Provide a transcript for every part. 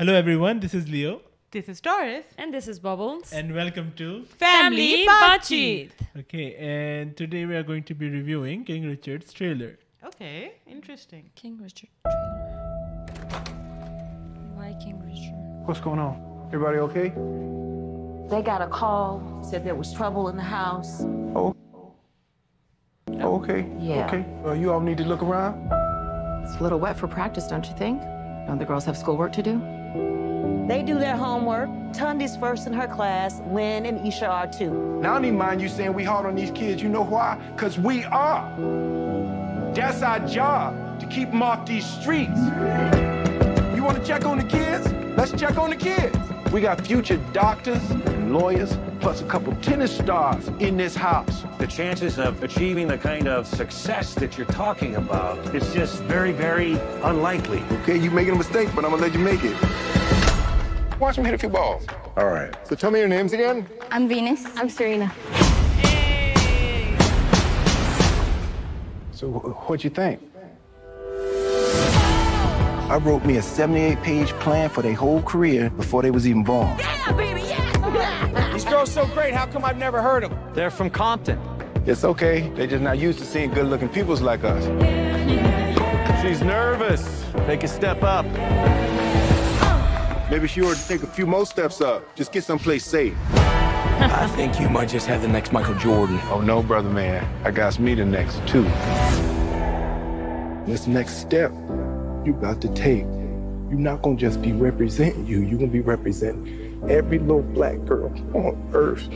Hello everyone, this is Leo. This is Doris. And this is Bubbles. And welcome to Family Bachit. Okay, and today we are going to be reviewing King Richard's trailer. Okay, interesting. King Richard trailer. Why King Richard? What's going on? Everybody okay? They got a call, said there was trouble in the house. Oh. oh okay. Yeah. Okay. Well, you all need to look around. It's a little wet for practice, don't you think? Don't the girls have schoolwork to do? They do their homework. Tundi's first in her class. Lynn and Isha are too. Now, I don't even mind you saying we hard on these kids. You know why? Because we are. That's our job, to keep them off these streets. You want to check on the kids? Let's check on the kids. We got future doctors and lawyers, plus a couple tennis stars in this house. The chances of achieving the kind of success that you're talking about is just very, very unlikely. Okay, you're making a mistake, but I'm gonna let you make it. watch him hit a few balls. All right. So tell me your names again. I'm Venus. I'm Serena. Hey. So what'd you think? I wrote me a 78-page plan for their whole career before they was even born. Yeah, baby, yeah! These girls so great, how come I've never heard them? They're from Compton. It's okay. They're just not used to seeing good-looking peoples like us. She's nervous. Take a step up. Yeah. Maybe she ought to take a few more steps up. Just get someplace safe. I think you might just have the next Michael Jordan. Oh, no, brother man. I got me the next, too. This next step you got to take, you're not going to just be representing you. You're going to be representing every little black girl on earth.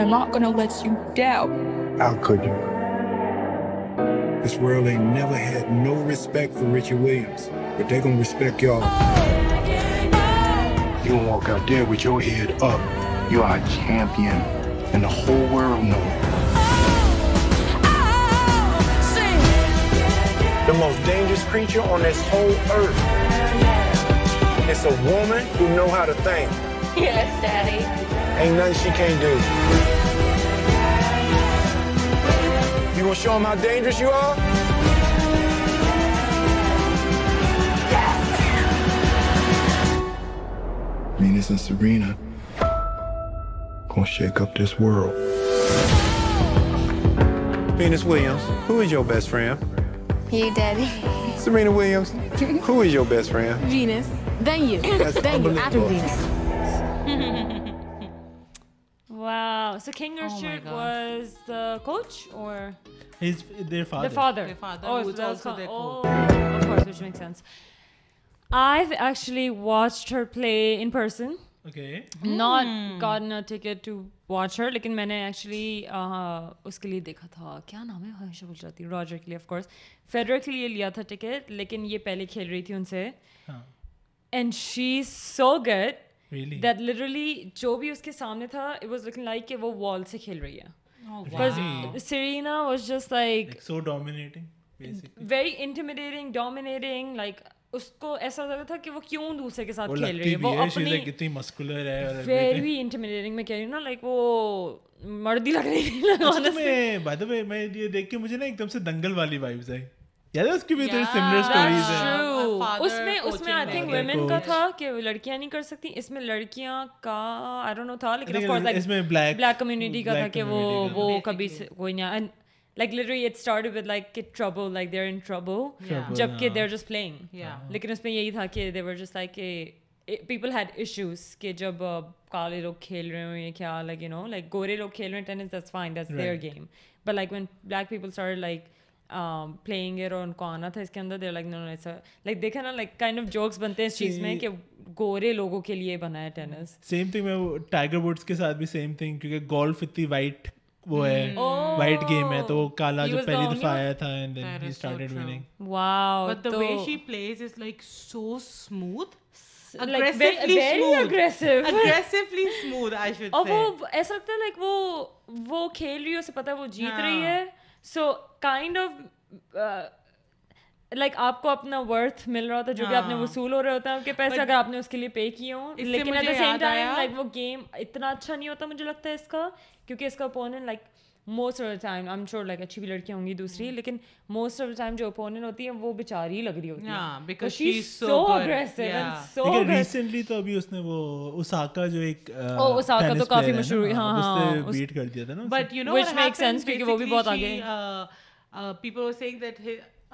I'm not going to let you down. How could you? This world ain't never had no respect for Richard Williams, but they going to respect y'all. Oh. You don't walk out there with your head up. You are a champion, and the whole world knows it. The most dangerous creature on this whole earth. It's a woman who know how to think. Yes, Daddy. Ain't nothing she can't do. You gonna show them how dangerous you are? Venus and Serena gonna shake up this world. Venus Williams, who is your best friend? You, Daddy. Serena Williams, who is your best friend? Venus. Then you. That's then you, after Venus. wow. So King Richard oh was the coach or? His, their father. The father. Their father. Oh, so was also their coach. Oh, of course, which makes sense. جو بھی سامنے تھانا اس کو ایسا لگ رہا تھا کہ وہ کیوں دوسرے کے ساتھ کھیل رہی ہے وہ اپنی کتنی مسکولر ہے اور ویری انٹیمیڈیٹنگ میں کہہ رہی ہوں نا لائک وہ مردی لگ رہی ہے ہانسٹلی بائی دی وے میں یہ دیکھ کے مجھے نا ایک دم سے دنگل والی وائبز ائی یار اس کی بھی تو سملر سٹوریز ہیں اس میں اس میں آئی تھنک ویمن کا تھا کہ لڑکیاں نہیں کر سکتی اس میں لڑکیاں کا آئی ڈونٹ نو تھا لیکن اف کورس اس میں بلیک بلیک کمیونٹی کا تھا کہ وہ وہ کبھی کوئی نہیں like literally it start with like cut trouble like they're in trouble جب کہ دیر جسٹ پلینگ لیکن اس میں یہی تھا کہ دیور جسٹ لائک کہ پیپل ہیڈ ایشوز کہ جب کالے لوگ کھیل رہے ہوں یا کیا لائک یو نو لائک گورے لوگ کھیل رہے ہیں tennis this fine this their game but like when black people start like playing here اور ان کو آنا تھا اس کے اندر دیر لائک نہیں لائک دیکھا نا لائک کائنڈ آف جوکس بنتے ہیں اس چیز میں کہ گورے لوگوں کے لیے بنا ہے ٹینس سیم تھنگ میں وہ ٹائگر ووڈس کے ساتھ بھی سیم تھنگ کیونکہ گولف اتنی وائٹ Mm. Oh. لائک وہ کھیل رہی ہے سو کائنڈ آف لائک آپ کو اپنا ورتھ مل رہا ہوتا ہے جو بھی آپ نے ہاں۔ وصول ہو رہے ہوتے ہیں آپ پیسے اگر آپ نے اس کے لیے پے کیے ہوں لیکن at the same time like وہ گیم اتنا اچھا نہیں ہوتا مجھے لگتا ہے اس کا کیونکہ اس کا opponent like most of the time I am sure like اچھی بھی لڑکیاں ہوں گی دوسری ہاں۔ لیکن موسٹ آف دا ٹائم جو اپوننٹ ہوتی ہیں وہ بیچاری لگ رہی ہوتی ہے because she is so aggressive so recently تو ابھی اس نے وہ اوساکا جو ایک او اوساکا oh, تو کافی مشہور ہوئی ہاں ہاں اس نے بیٹ ہاں، کر دیا تھا نا but you know which makes sense کیونکہ وہ بھی بہت اگے people were saying that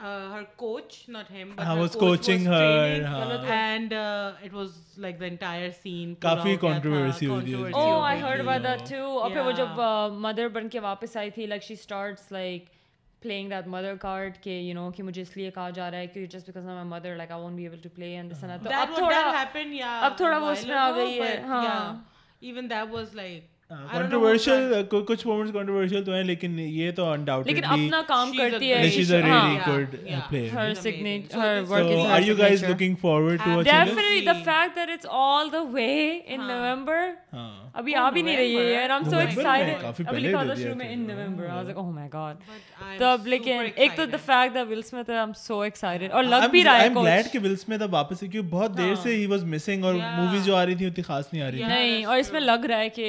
her coach not him was coaching her and it was like the entire scene کافی کنٹروورسی ہوئی تھی oh I heard about that too اور پھر وہ جب مدر بن کے واپس آئی تھی like she starts like playing that mother card کہ یو نو کہ مجھے اس لیے کہا جا رہا ہے کہ just because my mother like I won't be able to play and this and اب تھوڑا اب تھوڑا وہ اس میں آ گئی ہے ہاں ایون دیٹ واز لائک کچھ کنٹروورشل تو نہیں ایک تو لگ بھی رہا ہے بہت دیر سے ہی واز مسنگ اور موویز جو آ رہی تھی اتنی خاص نہیں آ رہی نہیں اور اس میں لگ رہا ہے کہ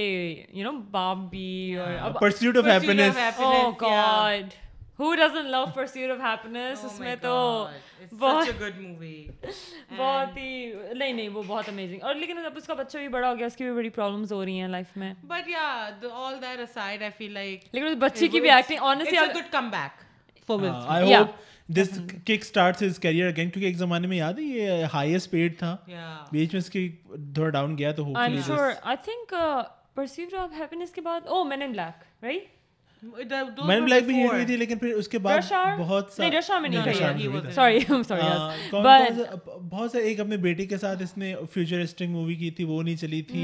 you know, Bambi or uh, Pursuit, of, pursuit happiness. of Happiness. Oh God. Yeah. Who doesn't love Pursuit of Happiness? oh my God. It's بہت, such a good movie. بہت ہی نہیں نہیں وہ بہت امیزنگ اور لیکن اب اس کا بچہ بھی بڑا ہو گیا اس کی بھی بڑی پرابلمس ہو رہی ہیں لائف میں but yeah all that aside I feel like لیکن اس بچے کی بھی acting honestly it's a good come back for well I hope this kick starts his career again کیونکہ ایک زمانے میں یاد ہے یہ ہائیسٹ پیڈ تھا بیچ میں اس کی تھوڑا ڈاؤن گیا تو hopefully I am sure I think بہت سی بہت سارے اپنے بیٹی کے ساتھ اس نے فیوچرسٹنگ مووی کی تھی وہ نہیں چلی تھی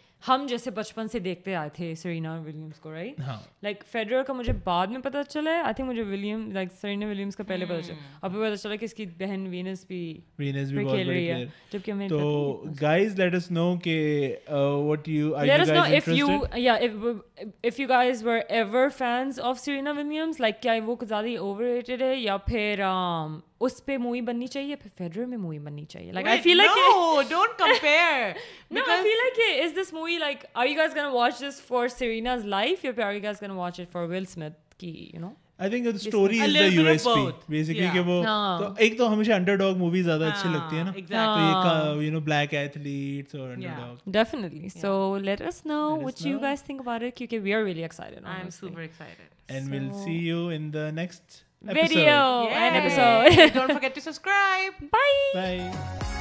ہم جیسے بچپن سے دیکھتے آئے تھے سرینا ولیمس کو رائٹ لائک فیڈرر کا مجھے بعد میں پتہ چلا ہے آئی تھنک مجھے ولیم لائک سرینا ولیمس کا پہلے پتہ چلا اب پتہ چلا کہ اس کی بہن وینس بھی وینس بھی کھیل رہی ہے جبکہ ہمیں تو گائز لیٹ اس نو کہ what you are you guys if you یا if you guys were ever fans of Serena Williams like کیا وہ زیادہ اوور ریٹڈ ہے یا پھر um, اس پہ مووی بننی چاہیے پھر فیڈرر میں مووی بننی چاہیے like I feel like no don't compare no I feel like is this movie like are you guys gonna watch this for Serena's life یا پھر are you guys gonna watch it for Will Smith کی you know I think the story is the U S P basically کہ وہ تو ایک تو ہمیشہ under dog movies زیادہ اچھی لگتی ہیں نا تو ایک یو نو بلیک ایتھلیٹس اور underdog definitely so let us know what you guys think about it کیونکہ we are really excited I am super excited and we'll see you in the next video yeah. and episode. Don't forget to subscribe. Bye. Bye.